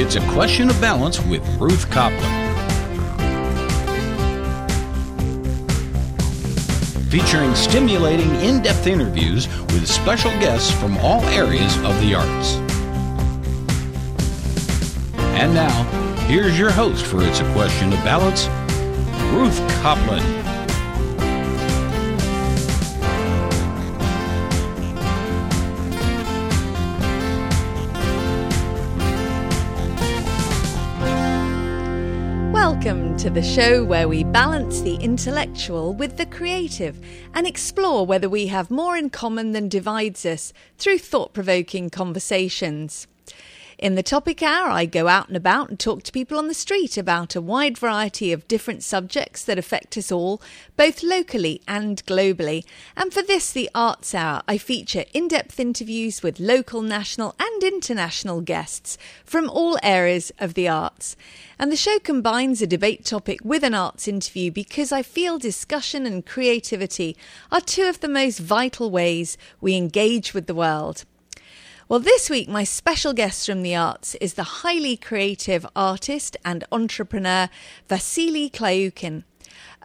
It's a Question of Balance with Ruth Copland. Featuring stimulating, in depth interviews with special guests from all areas of the arts. And now, here's your host for It's a Question of Balance, Ruth Copland. To the show where we balance the intellectual with the creative and explore whether we have more in common than divides us through thought provoking conversations. In the topic hour, I go out and about and talk to people on the street about a wide variety of different subjects that affect us all, both locally and globally. And for this, the Arts Hour, I feature in depth interviews with local, national, and international guests from all areas of the arts. And the show combines a debate topic with an arts interview because I feel discussion and creativity are two of the most vital ways we engage with the world. Well, this week, my special guest from the arts is the highly creative artist and entrepreneur Vasily Klyukin.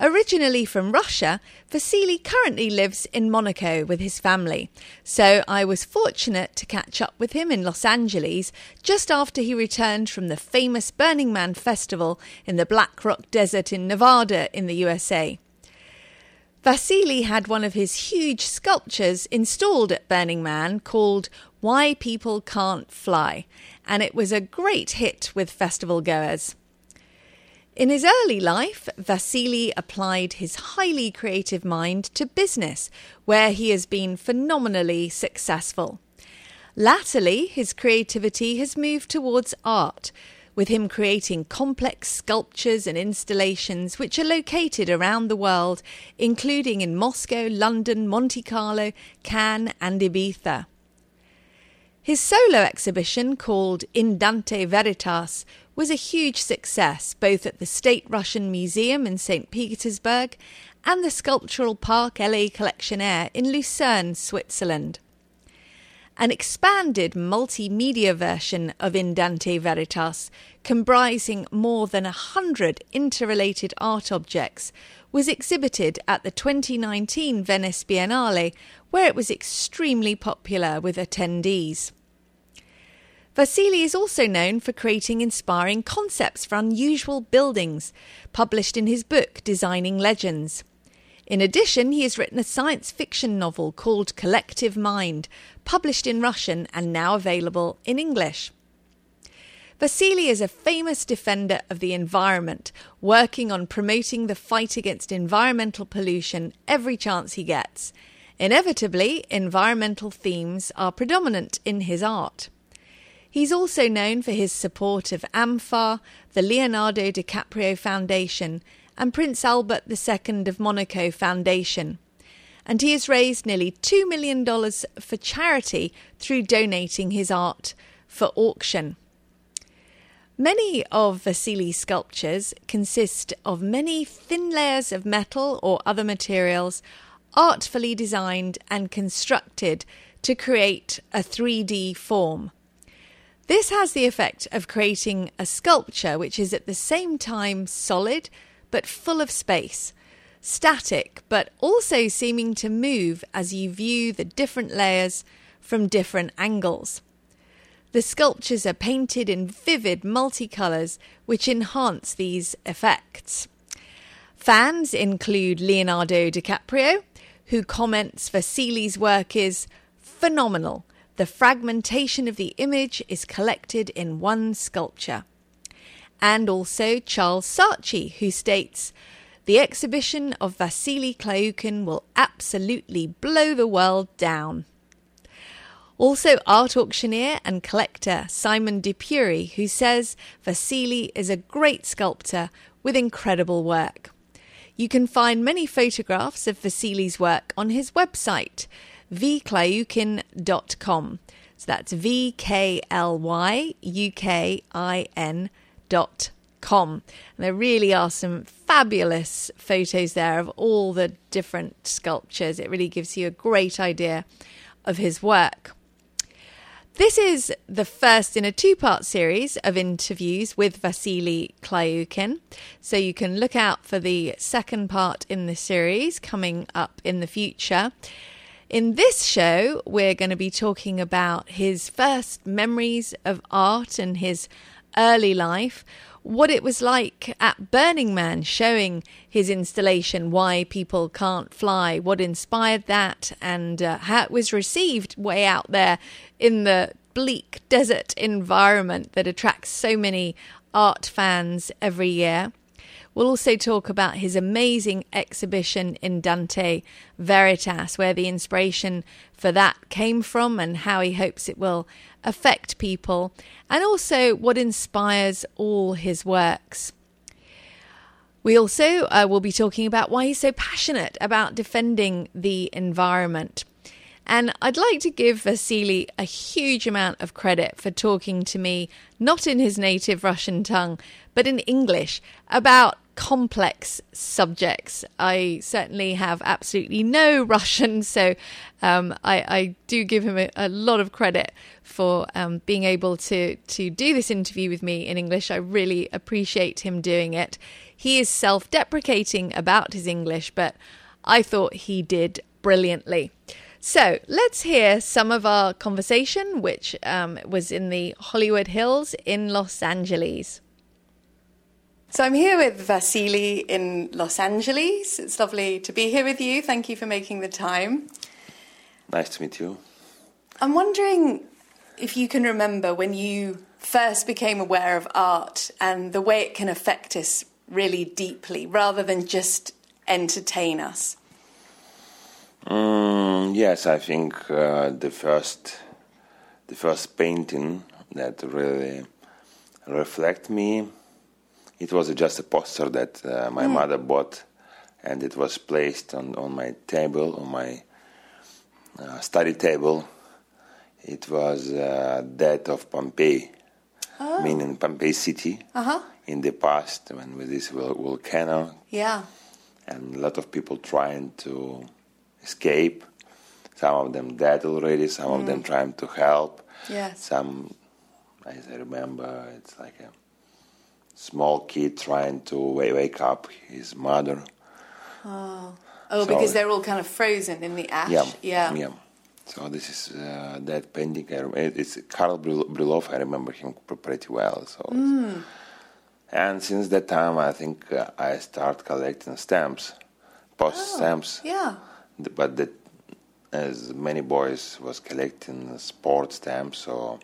Originally from Russia, Vasily currently lives in Monaco with his family. So I was fortunate to catch up with him in Los Angeles just after he returned from the famous Burning Man Festival in the Black Rock Desert in Nevada in the USA. Vasily had one of his huge sculptures installed at Burning Man called why People Can't Fly, and it was a great hit with festival goers. In his early life, Vasily applied his highly creative mind to business, where he has been phenomenally successful. Latterly, his creativity has moved towards art, with him creating complex sculptures and installations which are located around the world, including in Moscow, London, Monte Carlo, Cannes, and Ibiza. His solo exhibition, called In Dante Veritas, was a huge success both at the State Russian Museum in St. Petersburg and the Sculptural Park LA Collectionnaire in Lucerne, Switzerland. An expanded multimedia version of In Dante Veritas, comprising more than a hundred interrelated art objects, was exhibited at the 2019 Venice Biennale, where it was extremely popular with attendees. Vasily is also known for creating inspiring concepts for unusual buildings, published in his book Designing Legends. In addition, he has written a science fiction novel called Collective Mind, published in Russian and now available in English. Vasily is a famous defender of the environment, working on promoting the fight against environmental pollution every chance he gets. Inevitably, environmental themes are predominant in his art. He's also known for his support of AMFAR, the Leonardo DiCaprio Foundation, and Prince Albert II of Monaco Foundation. And he has raised nearly $2 million for charity through donating his art for auction. Many of Vasily's sculptures consist of many thin layers of metal or other materials artfully designed and constructed to create a 3D form. This has the effect of creating a sculpture which is at the same time solid but full of space, static but also seeming to move as you view the different layers from different angles. The sculptures are painted in vivid multicolours which enhance these effects. Fans include Leonardo DiCaprio, who comments Vasily's work is phenomenal the fragmentation of the image is collected in one sculpture. And also Charles Saatchi, who states, the exhibition of Vasily Klyukin will absolutely blow the world down. Also, art auctioneer and collector Simon de Pury, who says Vasily is a great sculptor with incredible work. You can find many photographs of Vasily's work on his website, vklyukin.com. So that's V K L Y U K I N dot com. And there really are some fabulous photos there of all the different sculptures. It really gives you a great idea of his work. This is the first in a two part series of interviews with Vasily Klyukin. So you can look out for the second part in the series coming up in the future. In this show, we're going to be talking about his first memories of art and his early life, what it was like at Burning Man showing his installation, Why People Can't Fly, what inspired that, and uh, how it was received way out there in the bleak desert environment that attracts so many art fans every year. We'll also talk about his amazing exhibition in Dante Veritas, where the inspiration for that came from and how he hopes it will affect people, and also what inspires all his works. We also uh, will be talking about why he's so passionate about defending the environment. And I'd like to give Vasily a huge amount of credit for talking to me, not in his native Russian tongue, but in English, about complex subjects. I certainly have absolutely no Russian, so um, I, I, do give him a, a lot of credit for um, being able to, to do this interview with me in English. I really appreciate him doing it. He is self deprecating about his English, but I thought he did brilliantly. So let's hear some of our conversation, which um, was in the Hollywood Hills in Los Angeles. So I'm here with Vasily in Los Angeles. It's lovely to be here with you. Thank you for making the time. Nice to meet you. I'm wondering if you can remember when you first became aware of art and the way it can affect us really deeply rather than just entertain us. Mm, yes, I think uh, the first the first painting that really reflect me it was just a poster that uh, my mm. mother bought and it was placed on, on my table on my uh, study table it was uh, that of Pompeii oh. meaning Pompeii city uh-huh. in the past when with this volcano yeah and a lot of people trying to escape. Some of them dead already. Some mm. of them mm. trying to help. Yes. Some, as I remember, it's like a small kid trying to wake up his mother. Oh, oh, so, because they're all kind of frozen in the ash. Yeah, yeah. yeah. So this is uh, that painting. It's Karl Bryullov. I remember him pretty well. So. Mm. And since that time, I think uh, I start collecting stamps, post oh, stamps. Yeah but that as many boys was collecting sports stamps or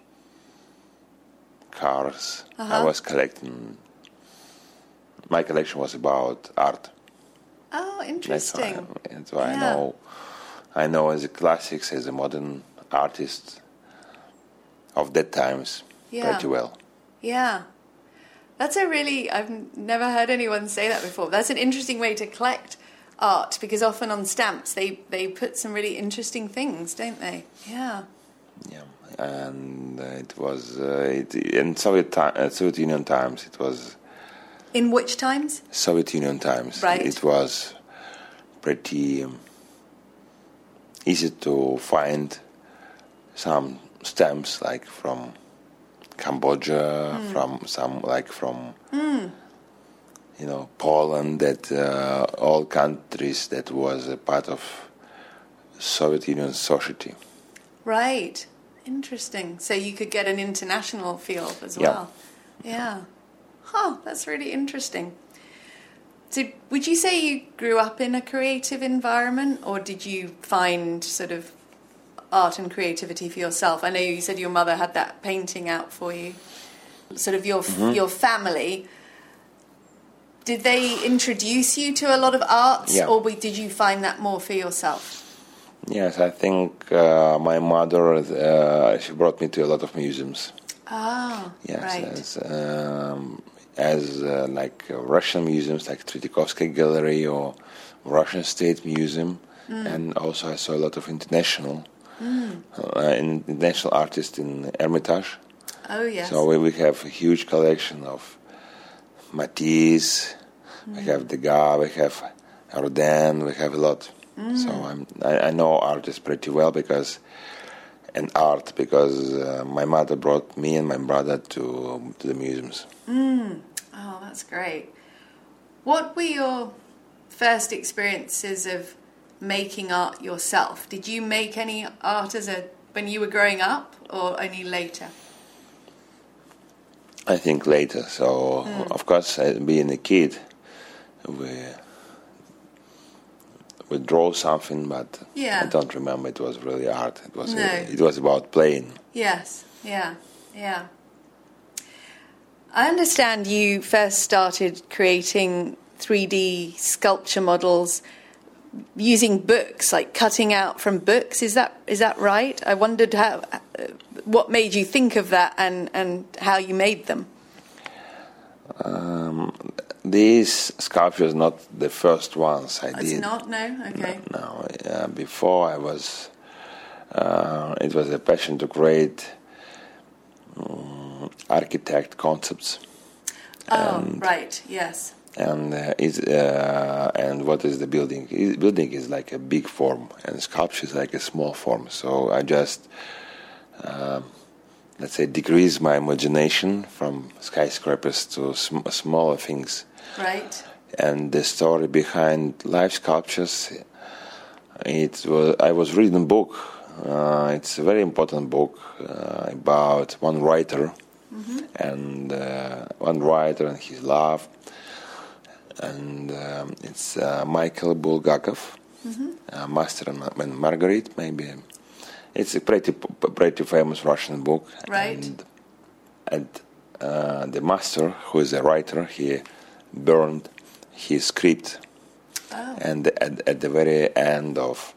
cars. Uh-huh. I was collecting. My collection was about art. Oh, interesting. That's why, that's why yeah. I know. I know as a classics as a modern artist of that times yeah. pretty well. Yeah. That's a really I've never heard anyone say that before. That's an interesting way to collect art because often on stamps they, they put some really interesting things, don't they? Yeah. Yeah, and uh, it was uh, it, in Soviet time, uh, Soviet Union times. It was. In which times? Soviet Union times. Right. It was pretty um, easy to find some stamps like from Cambodia, mm. from some like from. Mm you know, Poland, that uh, all countries that was a part of Soviet Union society. Right. Interesting. So you could get an international feel as well. Yeah. Huh, that's really interesting. So would you say you grew up in a creative environment or did you find sort of art and creativity for yourself? I know you said your mother had that painting out for you. Sort of your mm-hmm. your family did they introduce you to a lot of arts, yeah. or did you find that more for yourself? Yes, I think uh, my mother uh, she brought me to a lot of museums. Ah, yes, right. as, um, as uh, like Russian museums, like Tretikovsky Gallery or Russian State Museum, mm. and also I saw a lot of international, mm. international artists in Hermitage. Oh yes. So we, we have a huge collection of Matisse, mm. we have Degas, we have Rodin, we have a lot. Mm. So I'm, I, I, know artists pretty well because and art because uh, my mother brought me and my brother to to the museums. Oh, that's great. What were your first experiences of making art yourself? Did you make any art as a when you were growing up, or only later? I think later. So hmm. of course, being a kid, we we draw something, but Yeah. I don't remember it was really art. It was No. it was about playing. Yes, yeah, yeah. I understand you first started creating 3D sculpture models using books, like cutting out from books. Is that is that right? I wondered how, uh, what made you think of that, and and how you made them. These sculptures not the first ones I It's did. not no, okay, No, uh, before I was, uh, it was a passion to create um, architect concepts, oh right, yes, and uh, is uh, and what is the building? Building is like a big form, and sculpture is like a small form. So I just, um, let's say, decrease my imagination from skyscrapers to sm- smaller things right, and the story behind life sculptures. It was I was reading a book. Uh, it's a very important book uh, about one writer and uh, one writer and his love. And um, it's uh, Michael Bulgakov, uh, Master and, Ma- and Marguerite. Maybe it's a pretty pretty famous Russian book. Right. And, and uh, the master, who is a writer, he burned his script. oh, And at, at the very end of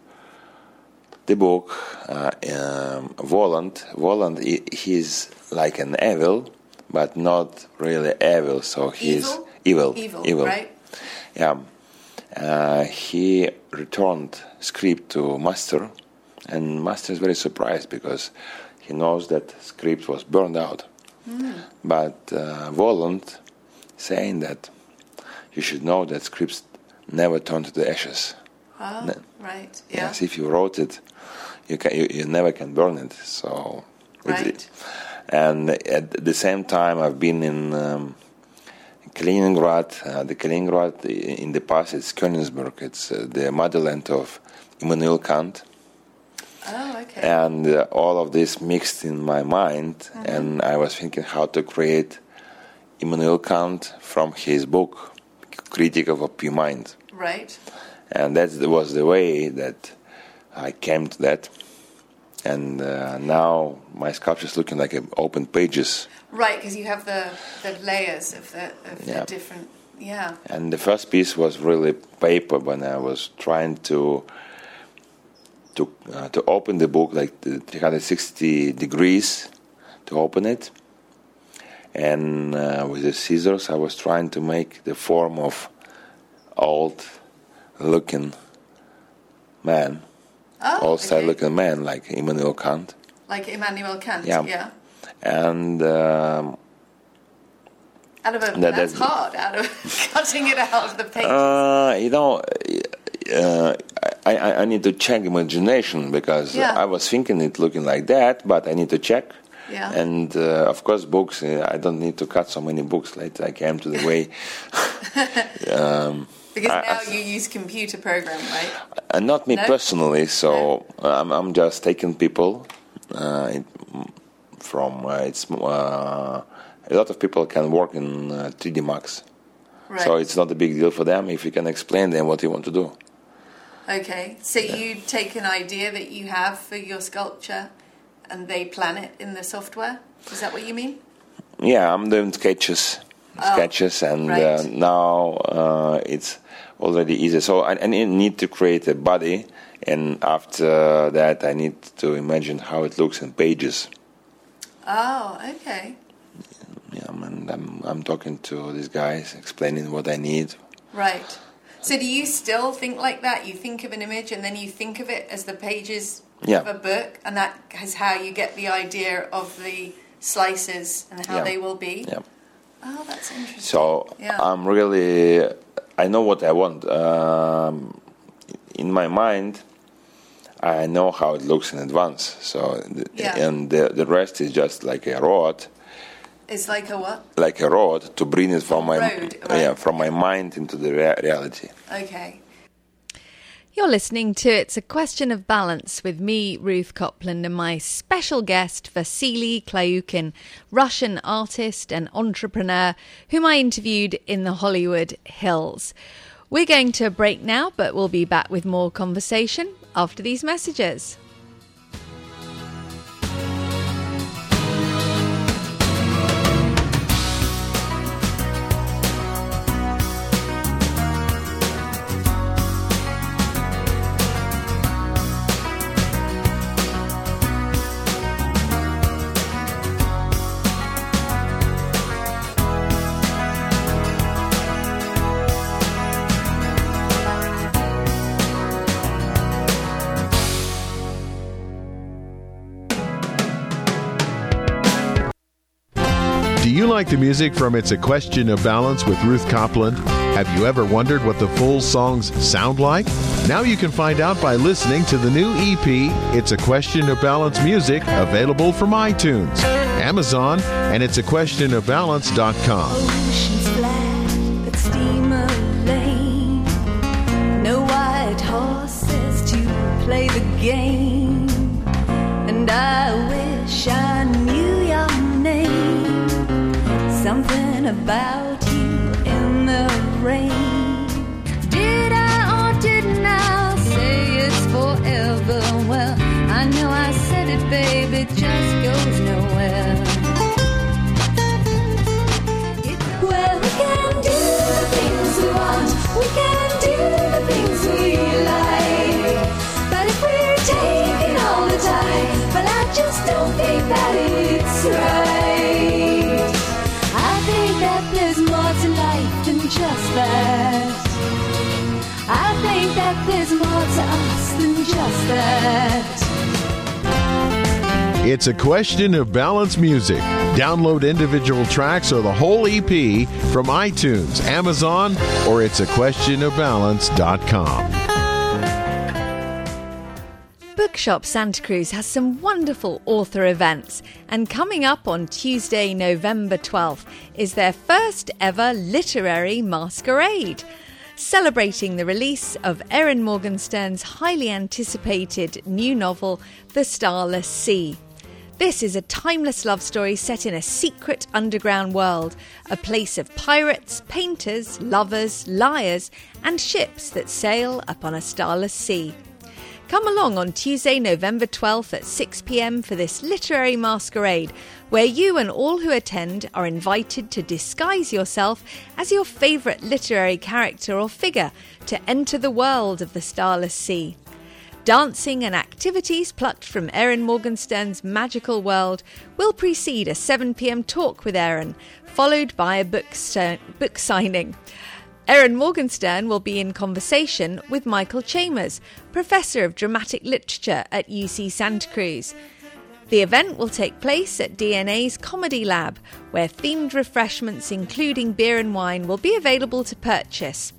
the book, uh, um, Voland, Voland, he, he's like an evil, but not really evil. So he's Evil? evil, evil, right, Yeah. Uh, he returned script to master, and master is very surprised because he knows that script was burned out. But uh, Voland saying that you should know that scripts never turn to the ashes. oh, No. right, yeah, Yes, if you wrote it, you can you, you never can burn it. So, right, and at the same time, I've been in um, Kaliningrad. Uh, the Kaliningrad in the past, it's Königsberg. It's uh, the motherland of Immanuel Kant, oh, okay, and uh, all of this mixed in my mind. And I was thinking how to create Immanuel Kant from his book, Critic of a Pure Mind right, and that was the way that I came to that. And uh, now my sculpture is looking like open pages. right, because you have the the layers of the of Yeah. the different, yeah, And the first piece was really paper when I was trying to to uh, to open the book like the 360 degrees to open it. And uh, with the scissors, I was trying to make the form of old looking man, oh, style okay. looking man like Immanuel Kant. like Immanuel Kant, Yeah. yeah. And um, Out of a, That- that's that- hard. Out of cutting it out of the page. Uh, you know, uh, I, I, I need to check imagination because Yeah. I was thinking it looking like that, but I need to check. Yeah. And uh, of course, books. Uh, I don't need to cut so many books. Later, I came to the way. um, because I- now I- you use computer program, right? and not me No? personally. So I'm, I'm just taking people. Uh, it, from uh, it's uh, a lot of people can work in uh, 3D Max. Right. So it's not a big deal for them if you can explain them what you want to do. okay. So you take an idea that you have for your sculpture, and they plan it in the software. Is that what you mean? Yeah, I'm doing sketches, Oh, sketches, and uh, now uh, it's already easy. So I, I need to create a body, and after that, I need to imagine how it looks in pages. Oh, okay. Yeah, and I'm I'm talking to these guys, explaining what I need. Right. So do you still think like that? You think of an image and then you think of it as the pages Yeah. of a book, and that is how you get the idea of the slices and how Yeah. they will be. Yeah. Oh, that's interesting. So Yeah. I'm really, I know what I want. Um, in my mind, I know how it looks in advance. So, Yeah. and the, the rest is just like a road, It's like a what? like a road to bring it from my Road, right. yeah from my mind into the rea- reality. Okay. You're listening to It's a Question of Balance with me, Ruth Copland, and my special guest, Vasily Klyukin, Russian artist and entrepreneur whom I interviewed in the Hollywood Hills. We're going to a break now, but we'll be back with more conversation after these messages. Like the music from It's a Question of Balance with Ruth Copland? Have you ever wondered what the full songs sound like? Now you can find out by listening to the new EP, It's a Question of Balance Music, available from iTunes, Amazon, and it's a question of balance.com. Oceans about you in the rain. Did I or didn't I say it's forever? Well, I know I said it, babe, it just goes nowhere. Well, we can do the things we want. We can that there's more to us than just that. It's a question of balance music. Download individual tracks or the whole EP from iTunes, Amazon, or it's a question of balance.com. Bookshop Santa Cruz has some wonderful author events, and coming up on Tuesday, November 12th, is their first ever literary masquerade. Celebrating the release of Erin Morgenstern's highly anticipated new novel, The Starless Sea. This is a timeless love story set in a secret underground world, a place of pirates, painters, lovers, liars, and ships that sail upon a starless sea. Come along on Tuesday, November 12th at 6 pm for this literary masquerade, where you and all who attend are invited to disguise yourself as your favourite literary character or figure to enter the world of the starless sea. Dancing and activities plucked from Erin Morgenstern's magical world will precede a 7 pm talk with Erin, followed by a book, st- book signing. Erin Morgenstern will be in conversation with Michael Chambers, Professor of Dramatic Literature at UC Santa Cruz. The event will take place at DNA's Comedy Lab, where themed refreshments, including beer and wine, will be available to purchase.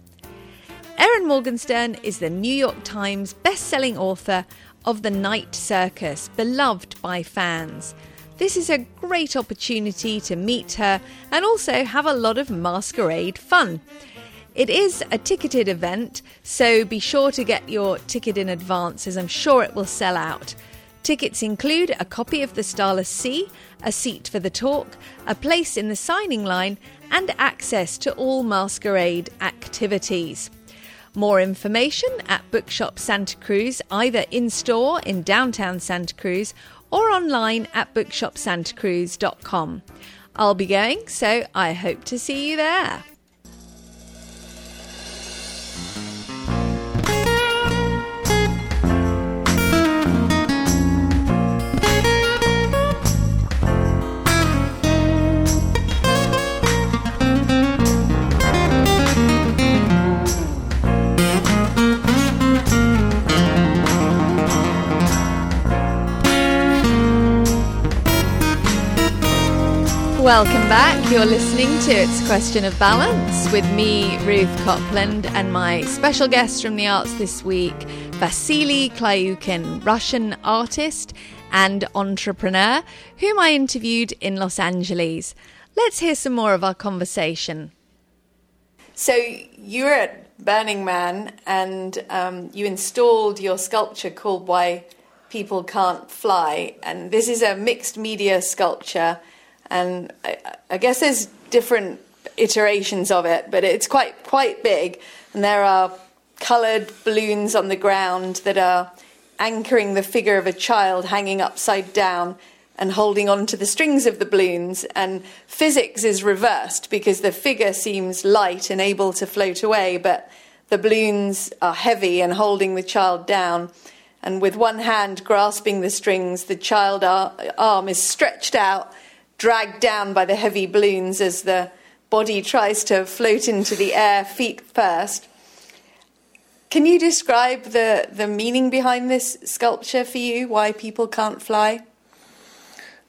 Erin Morgenstern is the New York Times best-selling author of The Night Circus, beloved by fans. This is a great opportunity to meet her and also have a lot of masquerade fun. It is a ticketed event, so be sure to get your ticket in advance as I'm sure it will sell out. Tickets include a copy of The Starless Sea, a seat for the talk, a place in the signing line, and access to all masquerade activities. More information at Bookshop Santa Cruz, either in store in downtown Santa Cruz or online at bookshopsantacruz.com. I'll be going, so I hope to see you there. Welcome back. You're listening to It's a Question of Balance with me, Ruth Copland, and my special guest from the arts this week, Vasily Klyukin, Russian artist and entrepreneur, whom I interviewed in Los Angeles. Let's hear some more of our conversation. So, you were at Burning Man and um, you installed your sculpture called Why People Can't Fly. And this is a mixed media sculpture. And I, I guess there's different iterations of it, but it's quite, quite big. And there are coloured balloons on the ground that are anchoring the figure of a child hanging upside down and holding on to the strings of the balloons. And physics is reversed because the figure seems light and able to float away, but the balloons are heavy and holding the child down. And with one hand grasping the strings, the child arm is stretched out, dragged down by the heavy balloons as the body tries to float into the air, feet first. Can you describe the, the meaning behind this sculpture for you? Why people can't fly?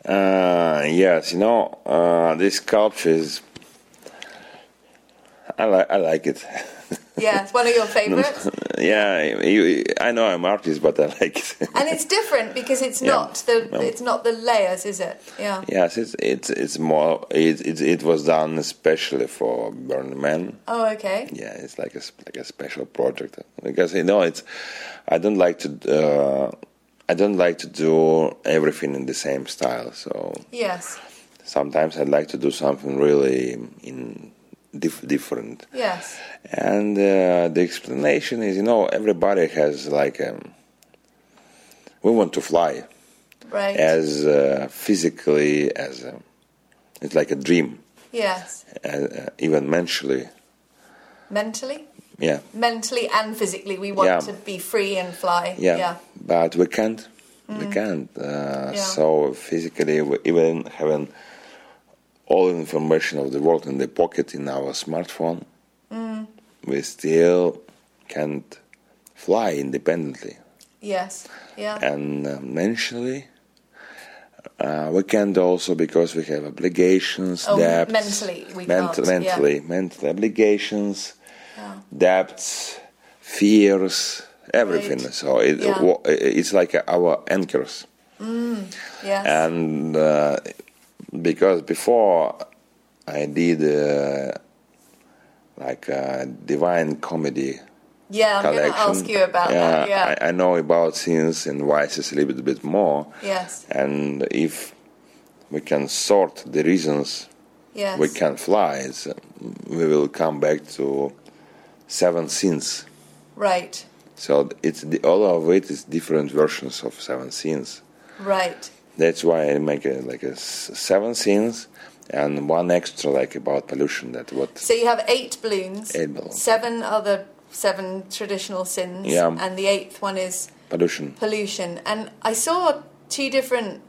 Uh, yes, you know, uh, this sculpture is. I, li- I like it. Yeah, it's one of your favorites. yeah, you, I know I'm artist, but I like it. and it's different because it's Yeah. not the No. it's not the layers, is it? Yeah. yes, it's it's it's more. It it, it was done especially for Burning Man. Oh, okay. Yeah, it's like a like a special project because you know it's. I don't like to. Uh, I don't like to do everything in the same style. So Yes. sometimes I'd like to do something really in dif- different. Yes. And uh, the explanation is, you know, everybody has like um, we want to fly Right. as uh, physically as a, it's like a dream, Yes. uh, uh, even mentally. Mentally, Yeah, mentally and physically, we want Yeah. to be free and fly. yeah, Yeah. but we can't. We can't. Uh, Yeah. So physically, we even having all information of the world in the pocket in our smartphone, we still can't fly independently. Yes. Yeah. and uh, mentally uh, we can't also because we have obligations Oh, debts mentally we ment- can't, yeah. mentally mental obligations Yeah. debts fears everything Right. so it, Yeah. it's like our anchors yes. and uh, because before I did uh, like a divine comedy yeah. I'm going to collection. ask you about yeah, that. Yeah. I, I know about sins and vices a little bit more. yes. And if we can sort the reasons Yes. we can fly, uh, we will come back to seven sins. Right. So it's the, all of it is different versions of seven sins. Right. That's why I make a, like a seven scenes and one extra like about pollution. That what So you have eight balloons. Eight balloons. Seven other seven traditional sins. Yeah. And the eighth one is pollution. pollution. And I saw two different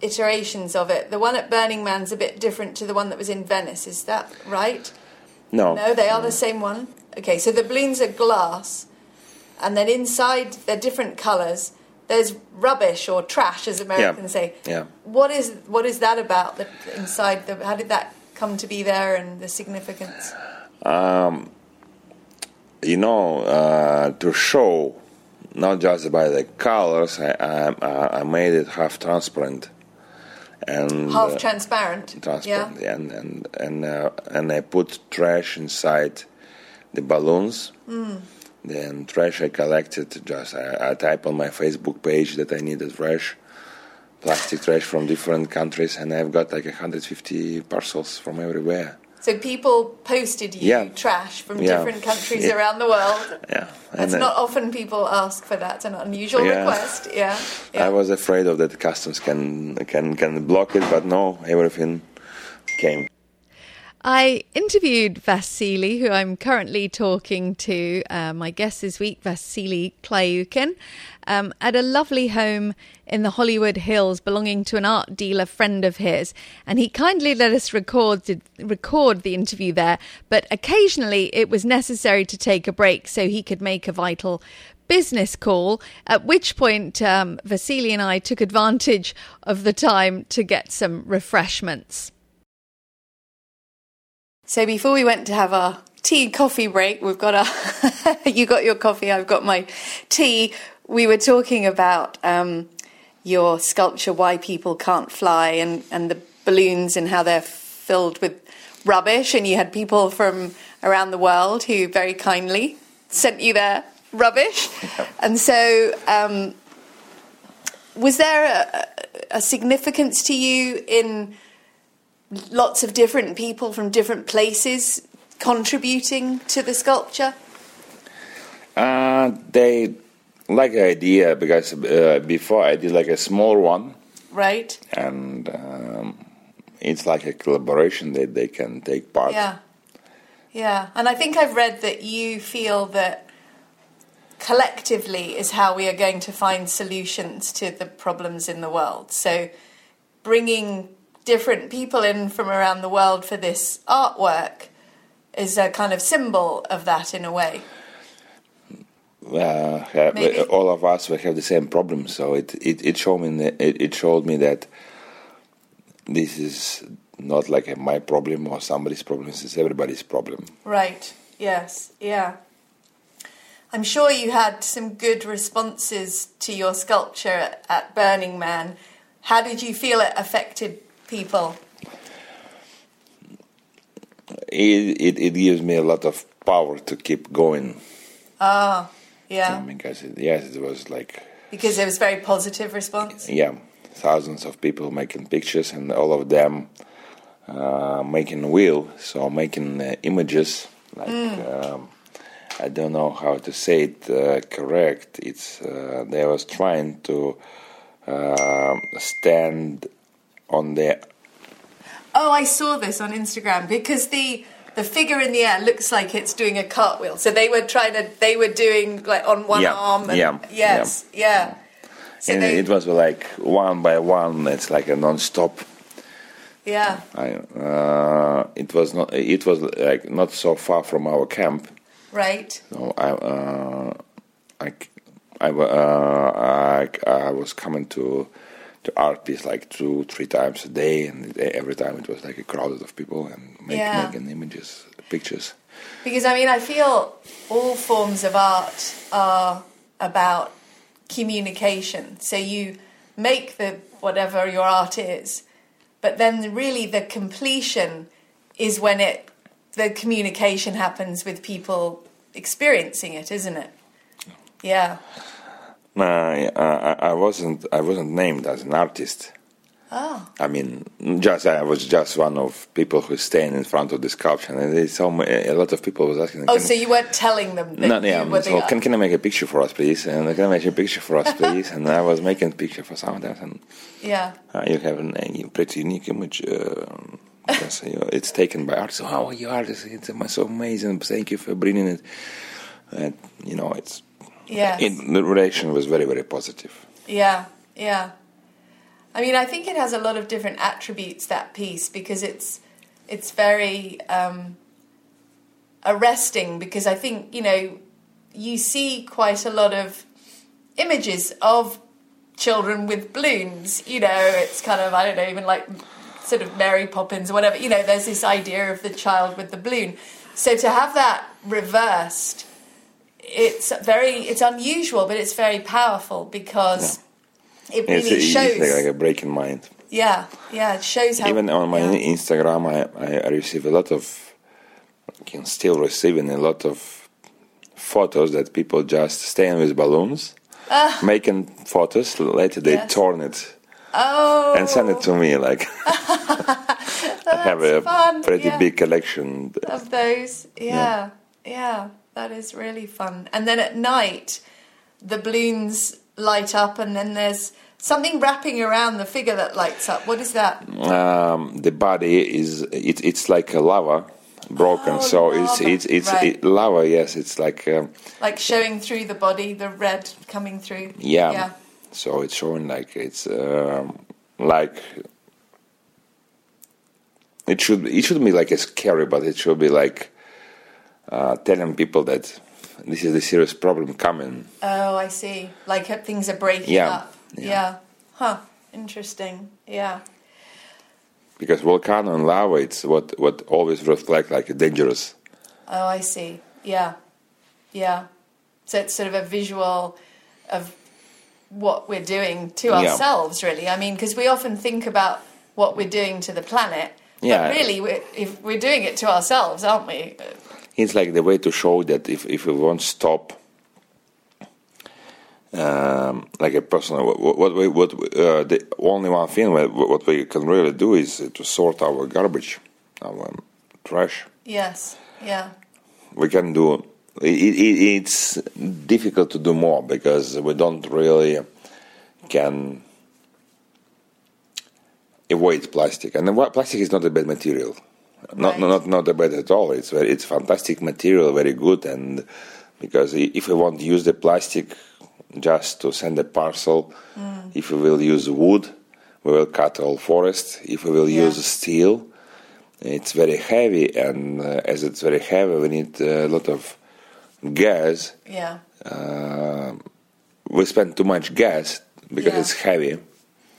iterations of it. The one at Burning Man's a bit different to the one that was in Venice. Is that right? No, No, they are the same one. Okay, so the balloons are glass, and then inside they're different colours. There's rubbish or trash, as Americans say. Yeah. What is what is that about? The inside the how did that come to be there and the significance? Um, you know, uh, to show not just by the colors, I, I, I made it half transparent and Half uh, transparent. transparent, Yeah. and and and, uh, and I put trash inside the balloons. Hmm. Then trash I collected. Just I, I type on my Facebook page that I needed trash, plastic trash from different countries, and I've got like 150 parcels from everywhere. So people posted you Yeah. trash from Yeah. different countries Yeah. around the world. Yeah, That's uh, not often people ask for that. It's an unusual request. Yeah. yeah. I was afraid of that customs can can can block it, but no, everything came. I interviewed Vasily, who I'm currently talking to. Uh, my guest this week, Vasily Klyukin, um, at a lovely home in the Hollywood Hills belonging to an art dealer friend of his. And he kindly let us record, record the interview there, but occasionally it was necessary to take a break so he could make a vital business call, at which point um, Vasily and I took advantage of the time to get some refreshments. So before we went to have our tea and coffee break. We've got our, you got your coffee, I've got my tea. We were talking about um, your sculpture, Why People Can't Fly, and, and the balloons and how they're filled with rubbish. And you had people from around the world who very kindly sent you their rubbish. And so, um, was there a, a significance to you in lots of different people from different places contributing to the sculpture? Uh, they like the idea because uh, before I did like a small one, Right? and um, it's like a collaboration that they can take part. Yeah. Yeah. And I think I've read that you feel that collectively is how we are going to find solutions to the problems in the world. So bringing different people in from around the world for this artwork is a kind of symbol of that in a way. uh, Maybe. all of us we have the same problem. So it it, it showed me that, it, it showed me that this is not like a, my problem or somebody's problem. It's everybody's problem. Right. Yes. Yeah. I'm sure you had some good responses to your sculpture at Burning Man. How did you feel it affected people? It, it it gives me a lot of power to keep going Ah, yeah. because it, yes, it was like Because it was very positive response. yeah, thousands of people making pictures and all of them uh, making wheel, so making uh, images. Like um, I don't know how to say it uh, correct. It's uh, they was trying to uh, stand on the Oh, I saw this on Instagram because the the figure in the air looks like it's doing a cartwheel. So they were trying to they were doing like on one Yeah, arm. And, yeah, Yes. Yeah. So and they, it was like one by one. It's like a non-stop. yeah. I, uh, it was not. It was like not so far from our camp. Right. So I, uh, I, I, uh, I, I was coming to to art piece like two, three times a day, and every time it was like a crowd of people and make, Yeah. making images, pictures. Because I mean, I feel all forms of art are about communication. So you make the whatever your art is, but then really the completion is when it the communication happens with people experiencing it, isn't it? Yeah. Uh, I, I, I wasn't. I wasn't named as an artist. Oh. I mean, just I was just one of people who stand in front of the sculpture, and so a lot of people was asking. Oh, so you weren't telling them that No, you yeah. So art- can can I make a picture for us, please? And can I make a picture for us, please? and I was making a picture for some of them, and Yeah. uh, you have a pretty unique image. Uh, because you know, it's taken by artists. Oh, are you artists! It's so amazing. Thank you for bringing it. And you know, it's Yes. it, the relation was very very positive. Yeah, yeah. I mean, I think it has a lot of different attributes that piece because it's it's very um, arresting because I think you know you see quite a lot of images of children with balloons. You know, it's kind of I don't know even like sort of Mary Poppins or whatever. You know, there's this idea of the child with the balloon. So to have that reversed, it's very it's unusual, but it's very powerful because it really it's shows. like, like a breaking mind. yeah, yeah, it shows how. Even on my yeah. Instagram, I, I, receive a lot of, can still receiving a lot of photos that people just staying with balloons, ah. making photos. Later they. Yes. torn it oh, and send it to me. Like I have a fun, pretty yeah. big collection. of those. Yeah, yeah, that is really fun. And then at night, the balloons light up, and then there's something wrapping around the figure that lights up. What is that? Um, the body is it, it's like a lava broken. Oh, so it's it's it's right. it, lava. Yes, it's like. Um, Like showing through the body, the red coming through. Yeah. Yeah. So it's showing like it's um, like it should it should be like a scary, but it should be like uh, telling people that this is a serious problem coming. Oh, I see. Like things are breaking Yeah, up. yeah. yeah. Huh. Interesting. Yeah. Because volcano and lava, it's what what always reflect like dangerous. Oh, I see. Yeah. Yeah. So it's sort of a visual of what we're doing to Yeah. ourselves, really. I mean, because we often think about what we're doing to the planet. Yeah. But really, we're, if we're doing it to ourselves, aren't we? It's like the way to show that if, if we won't stop, um, like a person, what, what we, what uh, the only one thing what, we can really do is to sort our garbage, our trash. Yes. Yeah. We can do. It, it, it's difficult to do more because we don't really can avoid plastic, and plastic is not a bad material. Not, Right. not not a bad at all. It's very, it's fantastic material, very good, and because if we want to use the plastic just to send a parcel, if we will use wood, we will cut all forest. If we will Yeah. use steel, it's very heavy, and uh, as it's very heavy, we need a lot of gas. Yeah. Uh, we spend too much gas because Yeah. it's heavy.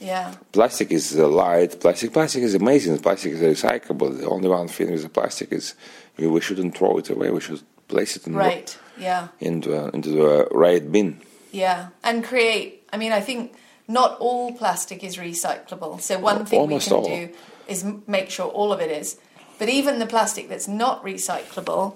Yeah. Plastic is uh, light. Plastic, plastic is amazing. Plastic is recyclable. The only one thing with the plastic is we, we shouldn't throw it away. We should place it in Right. Yeah. into a, into the right bin. Yeah, and create. I mean, I think not all plastic is recyclable. So one thing we can all. do is make sure all of it is. But even the plastic that's not recyclable,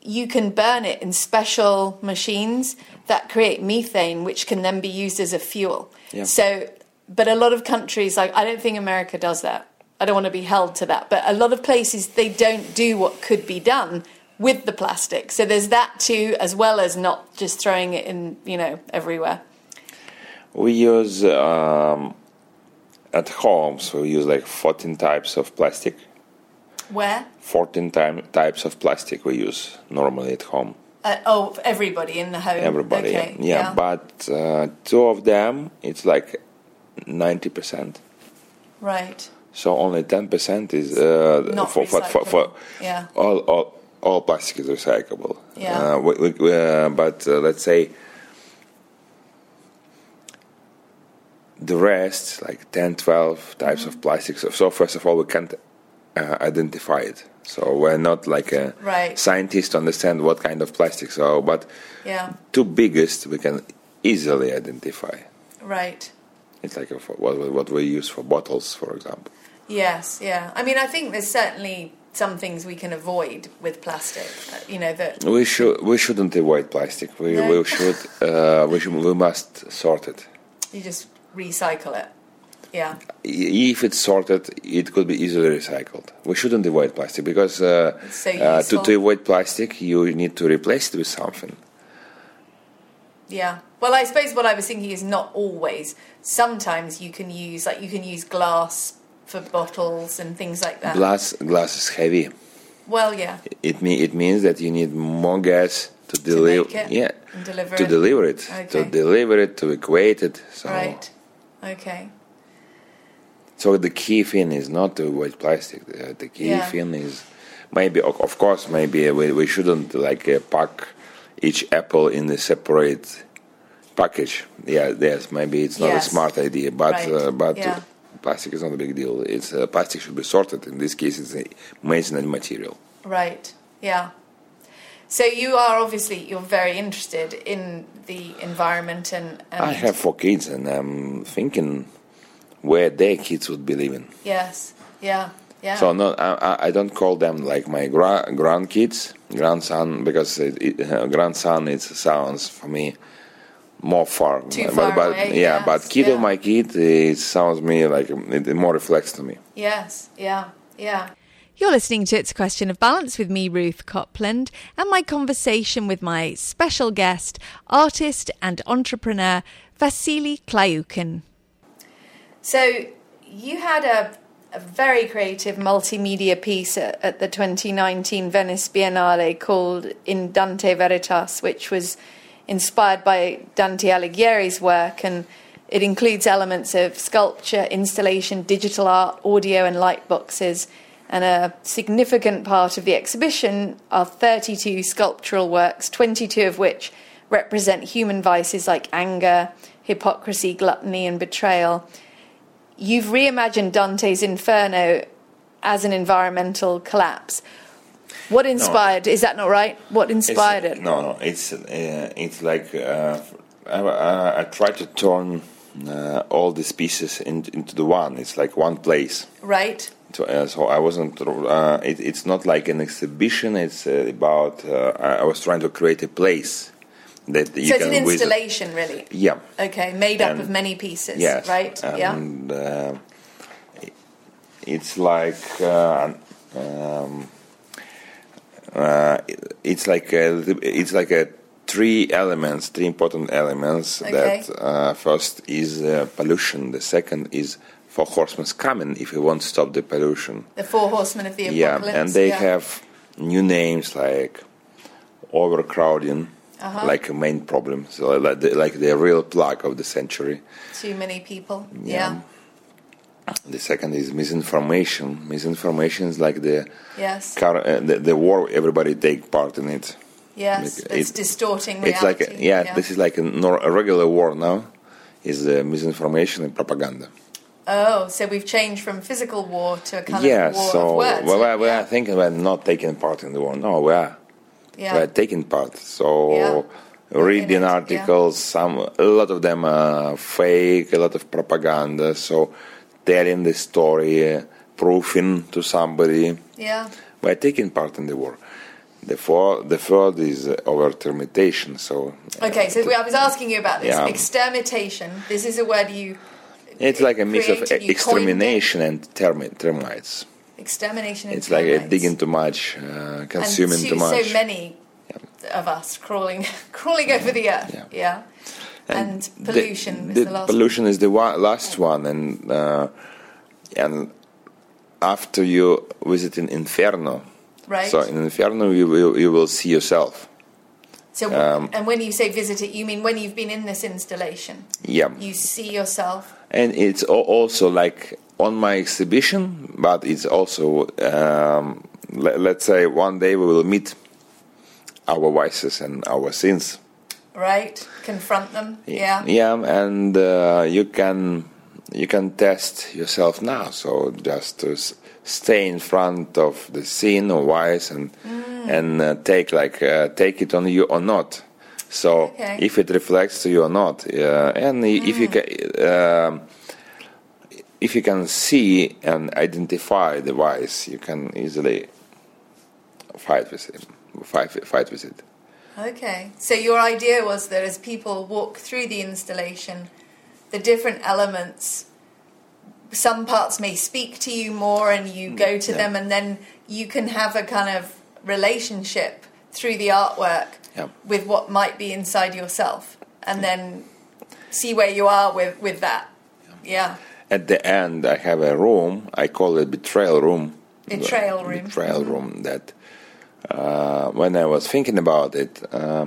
you can burn it in special machines that create methane, which can then be used as a fuel. Yeah. So, but a lot of countries, like I don't think America does that. I don't want to be held to that. But a lot of places they don't do what could be done with the plastic. So there's that too, as well as not just throwing it in, you know, everywhere. We use um, at home, so we use like 14 types of plastic. Where? 14 time, types of plastic we use normally at home. Uh, oh, everybody in the home. Everybody, Okay. yeah. But uh, two of them, it's like 90%. right. So only 10% is uh, Not for, for, for, for. Yeah. all, all, all plastic is recyclable. Yeah. Uh, we, we, uh, but uh, let's say the rest, like 10, 12 types Mm-hmm. of plastics. So, so first of all, we can't uh, identify it. So we're not like a Right. scientist to understand what kind of plastic. So, but Yeah. two biggest we can easily identify. Right. It's like a, what, what we use for bottles, for example. Yes. Yeah. I mean, I think there's certainly some things we can avoid with plastic. Uh, you know that. We should we shouldn't avoid plastic. We No. we should uh, we should we must sort it. You just recycle it. Yeah. If it's sorted, it could be easily recycled. We shouldn't avoid plastic because uh, so uh, to, to avoid plastic, you need to replace it with something. Yeah. Well, I suppose what I was thinking is not always. Sometimes you can use like you can use glass for bottles and things like that. Glass glass is heavy. well, yeah. It me it means that you need more gas to deliver. it yeah, deliver to it. deliver it, to deliver it, to equate it. So, Right. Okay. so the key thing is not to avoid plastic. The, the key Yeah. thing is maybe, of of course, maybe we, we shouldn't like uh, pack each apple in a separate package. Yeah, yes, maybe it's not Yes. a smart idea, but Right. uh, but Yeah. plastic is not a big deal. It's uh, plastic should be sorted. In this case, it's a medicinal material. Right. Yeah. So you are obviously you're very interested in the environment and, and I have four kids, and I'm thinking where their kids would be living. yes. Yeah. Yeah. So no, I, I- I don't call them like my gra- grandkids, grandson, because it, it, uh, grandson it sounds for me more far. Too but, far but away, yeah, yes, but kid yeah. of my kid, it sounds me like it, it more reflects to me. Yes, yeah, yeah. You're listening to It's a Question of Balance with me, Ruth Copland, and my conversation with my special guest, artist and entrepreneur Vasily Klyukin. So you had a, a very creative multimedia piece at, at the 2019 Venice Biennale called In Dante Veritas, which was inspired by Dante Alighieri's work and it includes elements of sculpture, installation, digital art, audio, and light boxes. And a significant part of the exhibition are 32 sculptural works, 22 of which represent human vices like anger, hypocrisy, gluttony, and betrayal. You've reimagined Dante's Inferno as an environmental collapse. What inspired? Is that not right? What inspired it? No, no. It's uh, it's like uh, I, I, I try to turn uh, all these pieces in, into the one. It's like one place. Right. So, uh, so I wasn't. Uh, it, it's not like an exhibition. It's uh, about. Uh, I, I was trying to create a place that you so it's an installation, really. Yeah. Okay, made up And- of many pieces. Yes. Right. yeah. And uh, it's like uh, um, uh, it's like a, it's like a three elements, three important elements. Okay. That uh, first is uh, pollution. The second is four horsemen coming if you want to stop the pollution. the four horsemen of the apocalypse. Yeah, and they yeah. have new names like overcrowding. Uh-huh. Like a main problem, so like the, like the real plague of the century. too many people. Yeah. Yeah. The second is misinformation. Misinformation is like the Yes. car, uh, the, the war. Everybody take part in it. Yes. Like, It's it- distorting reality. It's like a, yeah, this is like a, nor, a regular war now. Is uh, misinformation and propaganda. Oh, so we've changed from physical war to a kind yeah, of war so of words. well, we, we yeah. are thinking about not taking part in the war. No, we are. Yeah. We are taking part. So Yeah. reading In it, yeah. articles, some a lot of them are fake, a lot of propaganda. So telling the story, uh, proofing to somebody. yeah. by taking part in the war. The, four, the third is uh, overtermitation. So Okay, so I was asking you about this Yeah. extermination. This is a word you it's like a mix of created, you coined it. extermination and termi- termites. Extermination. It's like termites. digging too much, uh, consuming and too much. So many of us crawling, crawling over the earth. Yeah. Yeah. And, the- pollution is the the last. pollution is the one, last one, and uh, and after you visit in Inferno, Right. so in Inferno you will you will see yourself. So, um, and when you say visit it, you mean when you've been in this installation, Yeah, you see yourself. And it's also like on my exhibition, but it's also um, le- let's say one day we will meet our vices and our sins. Right, confront them. Yeah. yeah, and uh, you can you can test yourself now. So just to s- stay in front of the sin or vice and Mm. and uh, take like uh, take it on you or not. So Okay. if it reflects to you or not, uh, and i- if you Mm. can. um if you can see and identify the vice, you can easily fight with it. Fight, fight with it. Okay. So your idea was that as people walk through the installation, the different elements, some parts may speak to you more, and you go to yeah. them, and then you can have a kind of relationship through the artwork Yeah. with what might be inside yourself, and then see where you are with with that. Yeah. At the end, I have a room. I call it betrayal room. Betrayal room. Mm-hmm. Betrayal room. That uh, when I was thinking about it, uh,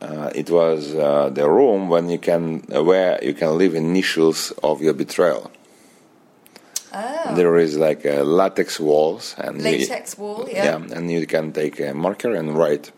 uh, it was uh, the room when you can where you can leave initials of your betrayal. Oh. There is like a latex walls and you- Latex wall. Yeah. yeah, and you can take a marker and write.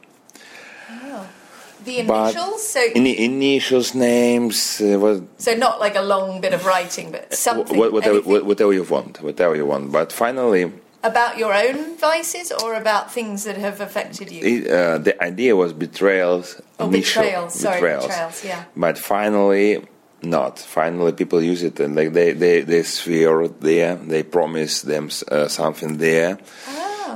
The initials. So in initials, names, uh, what, so not like a long bit of writing, but something. wha- whatever, whatever you want, whatever you want. But finally, about your own vices or about things that have affected you. it, uh, the idea was betrayals. Oh, initial betrayals. Sorry, betrayals. Yeah. But finally, not. Finally, people use it and like they they they swear there. They promise them uh, something there.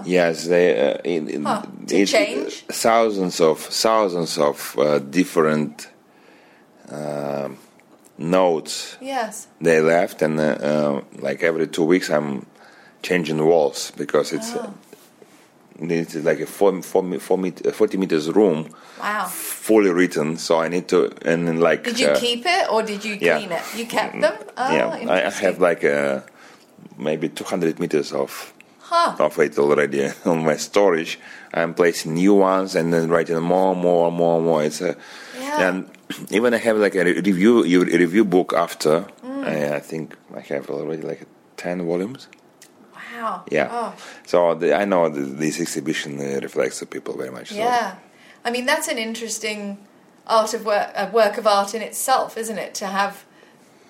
Yes, they. Uh, it, it-. Huh, to it- change? thousands of thousands of uh, different um notes Yes. they left, and uh, uh, like every two weeks, I'm changing the walls because it's. Oh. Uh, it's like a four, four, four met- uh, 40 meters room Wow. fully written so i need to and then like Did you uh, keep it or did you yeah. clean it? You kept them. Oh, yeah i have like uh, maybe 200 meters of Huh. of it already on my storage i'm placing new ones and then writing more and more and more and more it's a Yeah. and even i have like a review review book after Mm. I, I think i have already like 10 volumes Wow. yeah Oh. so the, i know the, this exhibition uh, reflects the people very much so. Yeah. I mean, that's an interesting art of work, a work of art in itself, isn't it? To have,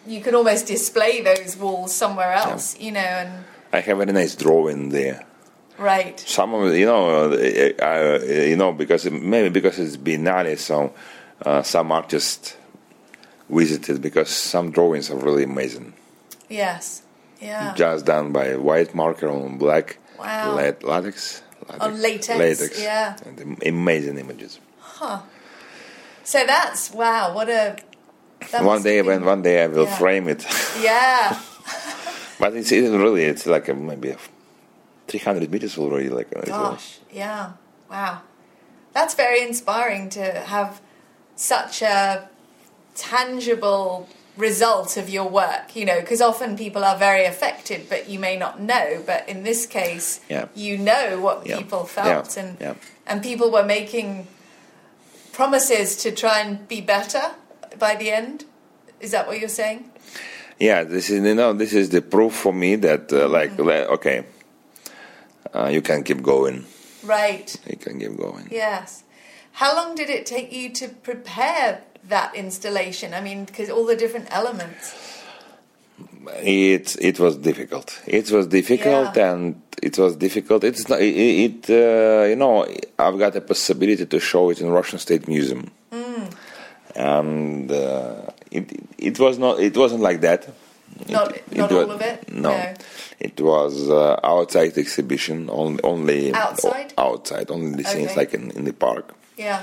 you can almost display those walls somewhere else, you know, and i have a very nice drawing there Right. Some of you know, uh, uh, you know, because maybe because it's Biennale, so uh, some artists visited because some drawings are really amazing. Yes. Yeah. Just done by white marker on black Wow. lat- latex. On latex, Latex. yeah. And amazing images. Huh. So that's wow. What a. one day, when one day I will yeah. frame it. Yeah. but it's, it's really it's like a, maybe a 300 meters already. Like uh, Gosh. Yeah. Wow. That's very inspiring to have such a tangible result of your work, you know, because often people are very affected, but you may not know. But in this case, Yeah. you know what Yeah. people felt, Yeah. and and people were making promises to try and be better by the end. Is that what you're saying? Yeah, this is you know this is the proof for me that uh, like, Mm-hmm. like, okay, uh, you can keep going. Right. You can keep going. Yes. How long did it take you to prepare that installation? I mean, because all the different elements. It it was difficult. It was difficult, Yeah. and it was difficult. It's not, it, it uh, you know I've got a possibility to show it in Russian State Museum, Mm. and uh, it it was not it wasn't like that. Not- not wa- all of it? No, No. it was uh, outside exhibition. Only only Outside? outside. Only the scenes like in, in the park. Yeah.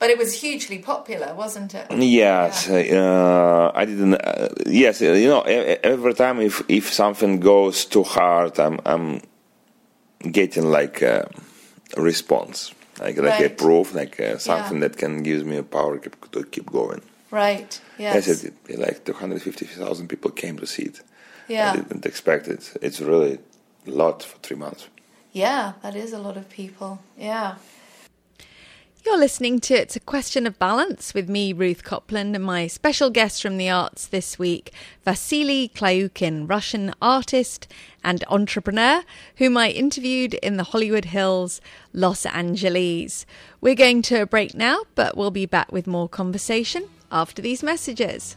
But it was hugely popular, wasn't it? Yes, uh, I didn't. Uh, yes, uh, you know, every time if if something goes too hard, I'm I'm getting like a response, like like a proof, like uh, something Yeah. that can give me a power keep, to keep going. Right. Yes. Yes, it, it, like 250,000 people came to see it. Yeah. I didn't expect it. It's really a lot for three months. Yeah, that is a lot of people. Yeah. You're listening to It's a Question of Balance with me, Ruth Copland, and my special guest from the arts this week, Vasily Klyukin, Russian artist and entrepreneur, whom I interviewed in the Hollywood Hills, Los Angeles. We're going to a break now, but we'll be back with more conversation after these messages.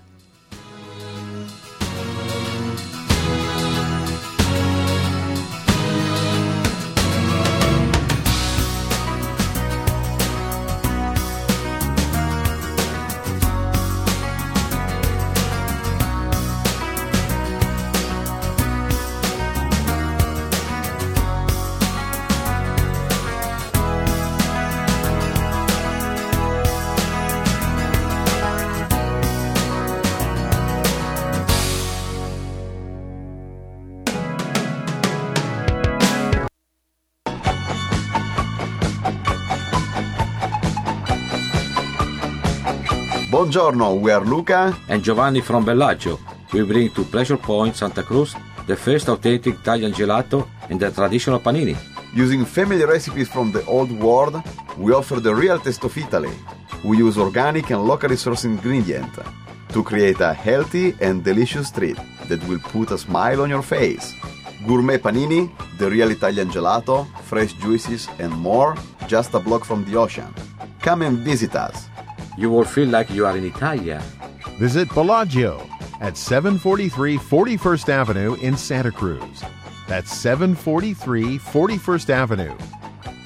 Buongiorno, we are Luca. and Giovanni from Bellagio. We bring to Pleasure Point, Santa Cruz, the first authentic Italian gelato and the traditional panini. Using family recipes from the old world, we offer the real taste of Italy. We use organic and locally sourced ingredients to create a healthy and delicious treat that will put a smile on your face. Gourmet panini, the real Italian gelato, fresh juices, and more just a block from the ocean. Come and visit us. You will feel like you are in Italia. Visit Bellagio at 743 41st Avenue in Santa Cruz. That's 743 41st Avenue.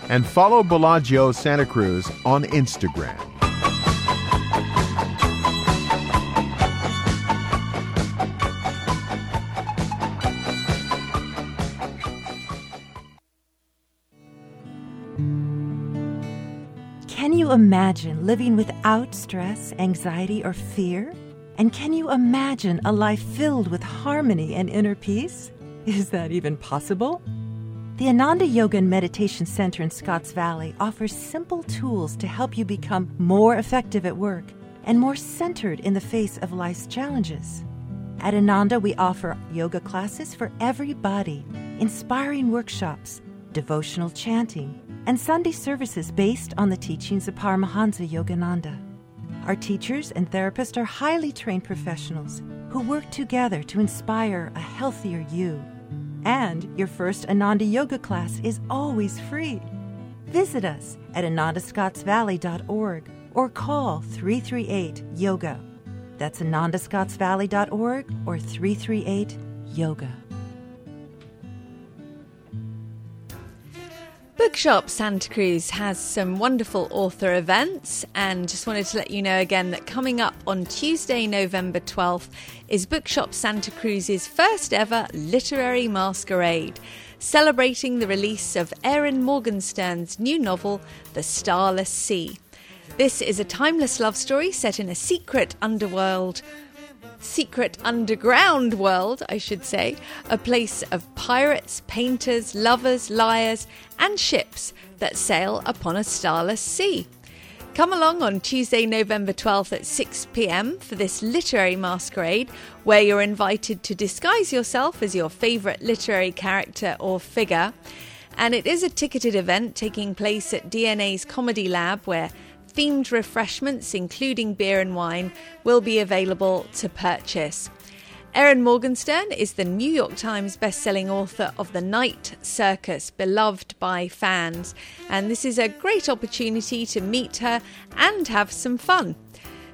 And follow Bellagio Santa Cruz on Instagram. Imagine living without stress, anxiety, or fear? And can you imagine a life filled with harmony and inner peace? Is that even possible? The Ananda Yoga and Meditation Center in Scotts Valley offers simple tools to help you become more effective at work and more centered in the face of life's challenges. At Ananda, we offer yoga classes for everybody, inspiring workshops, devotional chanting, and Sunday services based on the teachings of Paramahansa Yogananda. Our teachers and therapists are highly trained professionals who work together to inspire a healthier you. And your first Ananda Yoga class is always free. Visit us at anandascottsvalley.org or call 338 Yoga. That's anandascottsvalley.org or 338 Yoga. Bookshop Santa Cruz has some wonderful author events, and just wanted to let you know again that coming up on Tuesday, November 12th, is Bookshop Santa Cruz's first ever literary masquerade, celebrating the release of Erin Morgenstern's new novel, The Starless Sea. This is a timeless love story set in a secret underworld secret underground world, I should say, a place of pirates, painters, lovers, liars, and ships that sail upon a starless sea. Come along on Tuesday, November 12th at 6 pm for this literary masquerade where you're invited to disguise yourself as your favourite literary character or figure. And it is a ticketed event taking place at DNA's Comedy Lab where themed refreshments, including beer and wine, will be available to purchase. Erin Morgenstern is the New York Times bestselling author of The Night Circus, beloved by fans, and this is a great opportunity to meet her and have some fun.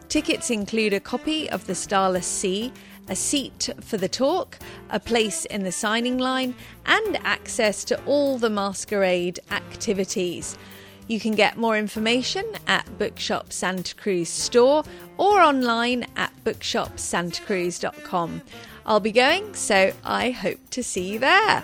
Tickets include a copy of The Starless Sea, a seat for the talk, a place in the signing line, and access to all the masquerade activities. You can get more information at Bookshop Santa Cruz store or online at bookshopsantacruz.com. I'll be going, so I hope to see you there.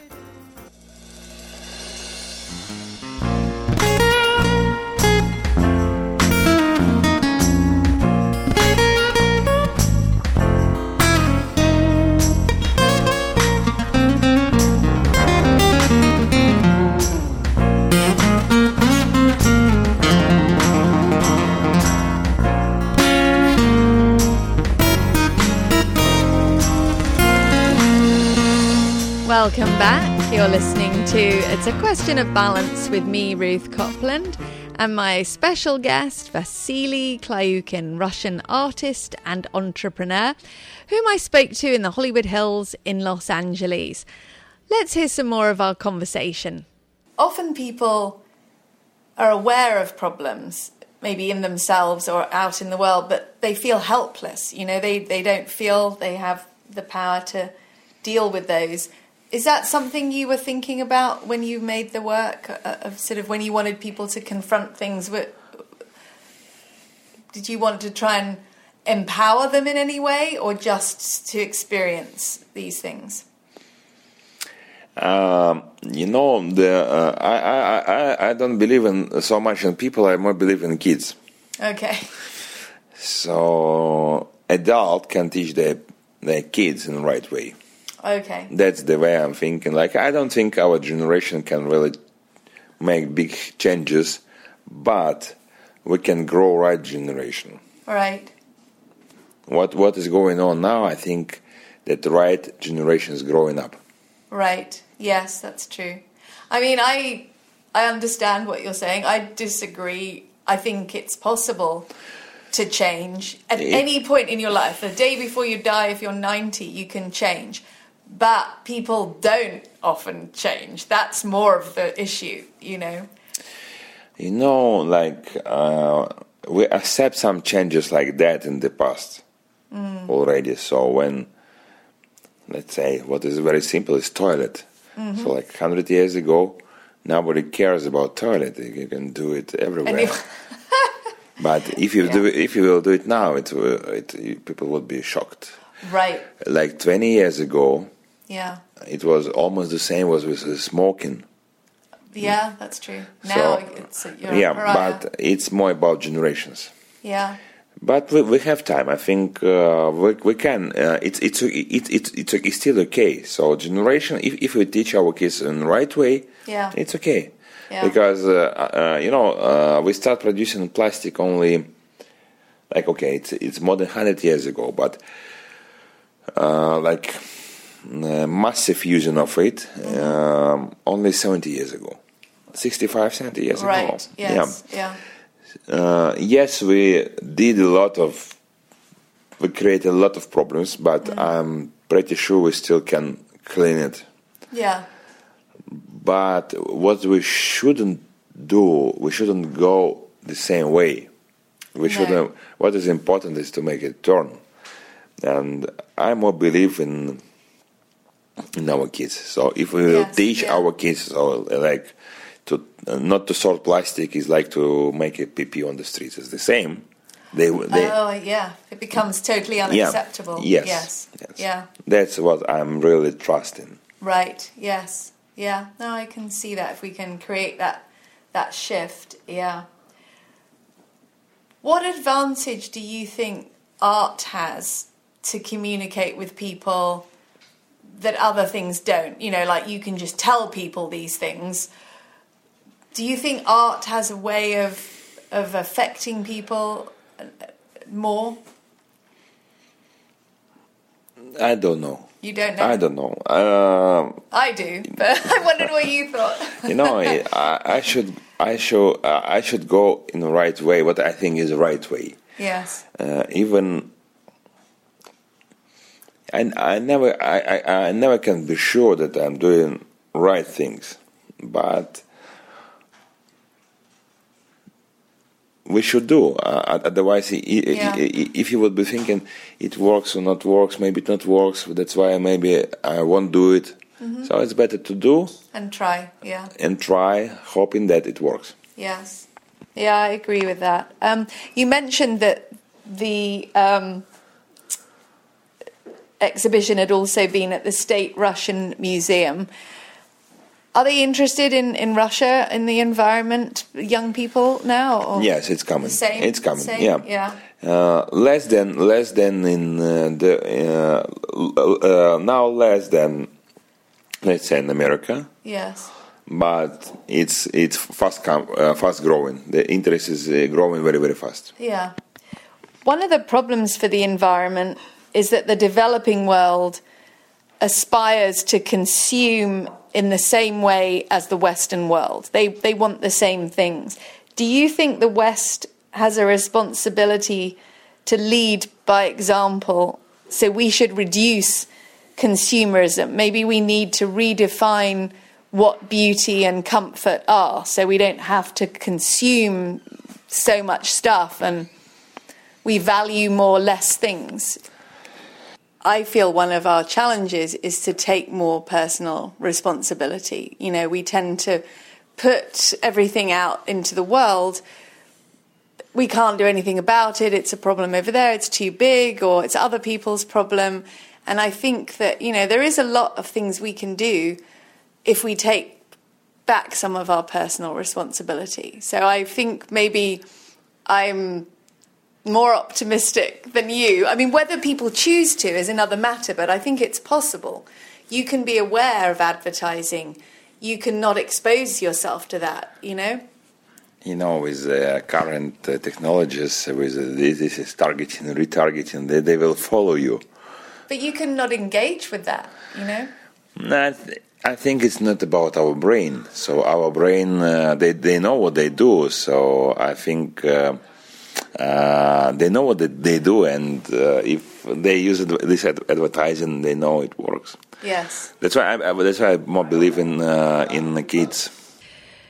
Welcome back. You're listening to It's a Question of Balance with me, Ruth Copland, and my special guest, Vasily Klyukin, Russian artist and entrepreneur, whom I spoke to in the Hollywood Hills in Los Angeles. Let's hear some more of our conversation. Often people are aware of problems, maybe in themselves or out in the world, but they feel helpless. You know, they, they don't feel they have the power to deal with those is that something you were thinking about when you made the work uh, of sort of when you wanted people to confront things? Did you want to try and empower them in any way, or just to experience these things? Um, you know, the, uh, I, I, I, I don't believe in so much in people. I more believe in kids. Okay. So adult can teach their their kids in the right way. Okay. That's the way I'm thinking. Like, I don't think our generation can really make big changes, but we can grow right generation. Right. What What is going on now? I think that the right generation is growing up. Right. Yes, that's true. I mean, I I understand what you're saying. I disagree. I think it's possible to change at it, any point in your life. The day before you die, if you're 90, you can change but people don't often change. That's more of the issue, you know. You know, like uh, we accept some changes like that in the past mm. already. So when, let's say, what is very simple is toilet. Mm-hmm. So like hundred years ago, nobody cares about toilet. You can do it everywhere. but if you yeah. do it, if you will do it now, it, it people would be shocked. Right. Like twenty years ago, yeah. It was almost the same as with smoking. Yeah, that's true. Now so, it's yeah, but it's more about generations. Yeah. But we, we have time. I think uh, we, we can. Uh, it's it's it, it, it's it's still okay. So generation, if if we teach our kids in the right way, yeah, it's okay. Yeah. Because uh, uh you know uh, we start producing plastic only like okay, it's it's more than hundred years ago, but uh, like massive using of it um, only 70 years ago 65 70 years right. ago yes. yeah, yeah. Uh, yes we did a lot of we created a lot of problems but mm. i'm pretty sure we still can clean it yeah but what we shouldn't do we shouldn't go the same way we no. shouldn't what is important is to make it turn and i more believe in in our kids. So if we yes, teach yeah. our kids, so like to uh, not to sort plastic is like to make a PP on the streets. It's the same. They, they oh yeah, it becomes totally unacceptable. Yeah. Yes, yes, yes. yeah. That's what I'm really trusting. Right. Yes. Yeah. No, I can see that if we can create that that shift. Yeah. What advantage do you think art has to communicate with people that other things don't? You know, like you can just tell people these things. Do you think art has a way of of affecting people more? I don't know. You don't know. I don't know. Uh, I do, but I wondered what you thought. you know, I, I should, I should, uh, I should go in the right way. What I think is the right way. Yes. Uh, even I, I never, I, I, I never can be sure that I'm doing right things, but we should do. Uh, otherwise, yeah. if you would be thinking it works or not works, maybe it not works. That's why maybe I won't do it. Mm-hmm. So it's better to do and try. Yeah. And try, hoping that it works. Yes. Yeah, I agree with that. Um, you mentioned that the um, exhibition had also been at the State Russian Museum. Are they interested in, in Russia, in the environment, young people now? Or? Yes, it's coming. Same, it's coming. Same, yeah. yeah. Uh, less than less than in uh, the uh, uh, now less than let's say in America. Yes. But it's it's fast com- uh, fast growing. The interest is uh, growing very very fast. Yeah. One of the problems for the environment is that the developing world aspires to consume in the same way as the Western world. They, they want the same things. Do you think the West has a responsibility to lead by example? So we should reduce consumerism. Maybe we need to redefine what beauty and comfort are so we don't have to consume so much stuff and we value more less things. I feel one of our challenges is to take more personal responsibility. You know, we tend to put everything out into the world. We can't do anything about it. It's a problem over there. It's too big, or it's other people's problem. And I think that, you know, there is a lot of things we can do if we take back some of our personal responsibility. So I think maybe I'm more optimistic than you. I mean, whether people choose to is another matter, but I think it's possible. You can be aware of advertising. You can not expose yourself to that, you know? You know, with uh, current uh, technologies, with uh, this is targeting, retargeting, they, they will follow you. But you can not engage with that, you know? I, th- I think it's not about our brain. So our brain, uh, they, they know what they do. So I think uh, uh, they know what they do, and uh, if they use this advertising, they know it works. Yes, that's why. I, that's why I more believe in uh, in the kids.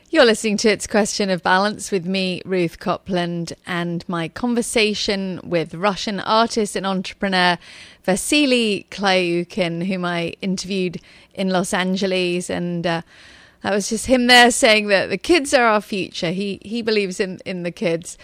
You're listening to It's Question of Balance with me, Ruth Copland, and my conversation with Russian artist and entrepreneur Vasily Klyukin, whom I interviewed in Los Angeles. And uh, that was just him there saying that the kids are our future. He, he believes in, in the kids.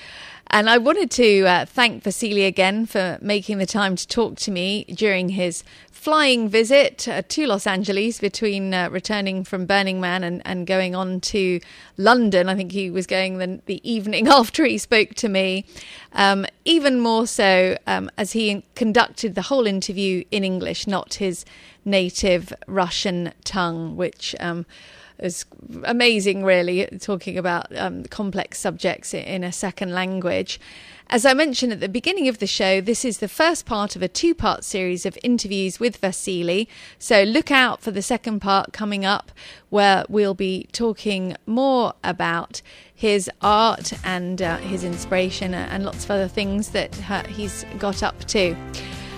And I wanted to uh, thank Vasily again for making the time to talk to me during his flying visit uh, to Los Angeles between uh, returning from Burning Man and, and going on to London. I think he was going the, the evening after he spoke to me. Um, even more so um, as he conducted the whole interview in English, not his native Russian tongue, which. Um, is amazing, really, talking about um, complex subjects in a second language. As I mentioned at the beginning of the show, this is the first part of a two part series of interviews with Vasily. So look out for the second part coming up, where we'll be talking more about his art and uh, his inspiration and lots of other things that uh, he's got up to.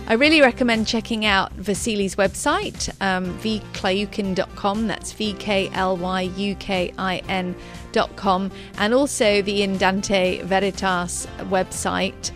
I really recommend checking out Vasily's website, um, vklyukin.com. That's V K L Y U K I N.com. And also the In Dante Veritas website.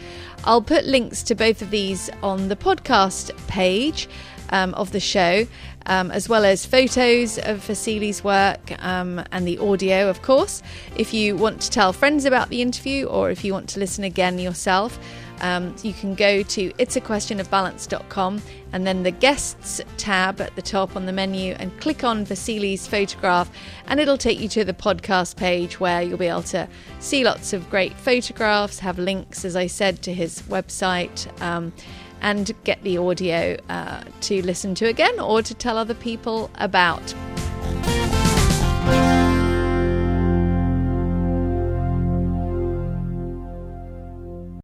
I'll put links to both of these on the podcast page. um, of the show, um, as well as photos of Vasily's work um, and the audio, of course. If you want to tell friends about the interview or if you want to listen again yourself, um, you can go to it'saquestionofbalance.com and then the guests tab at the top on the menu and click on Vasily's photograph and it'll take you to the podcast page where you'll be able to see lots of great photographs, have links, as I said, to his website. Um, and get the audio uh, to listen to again or to tell other people about.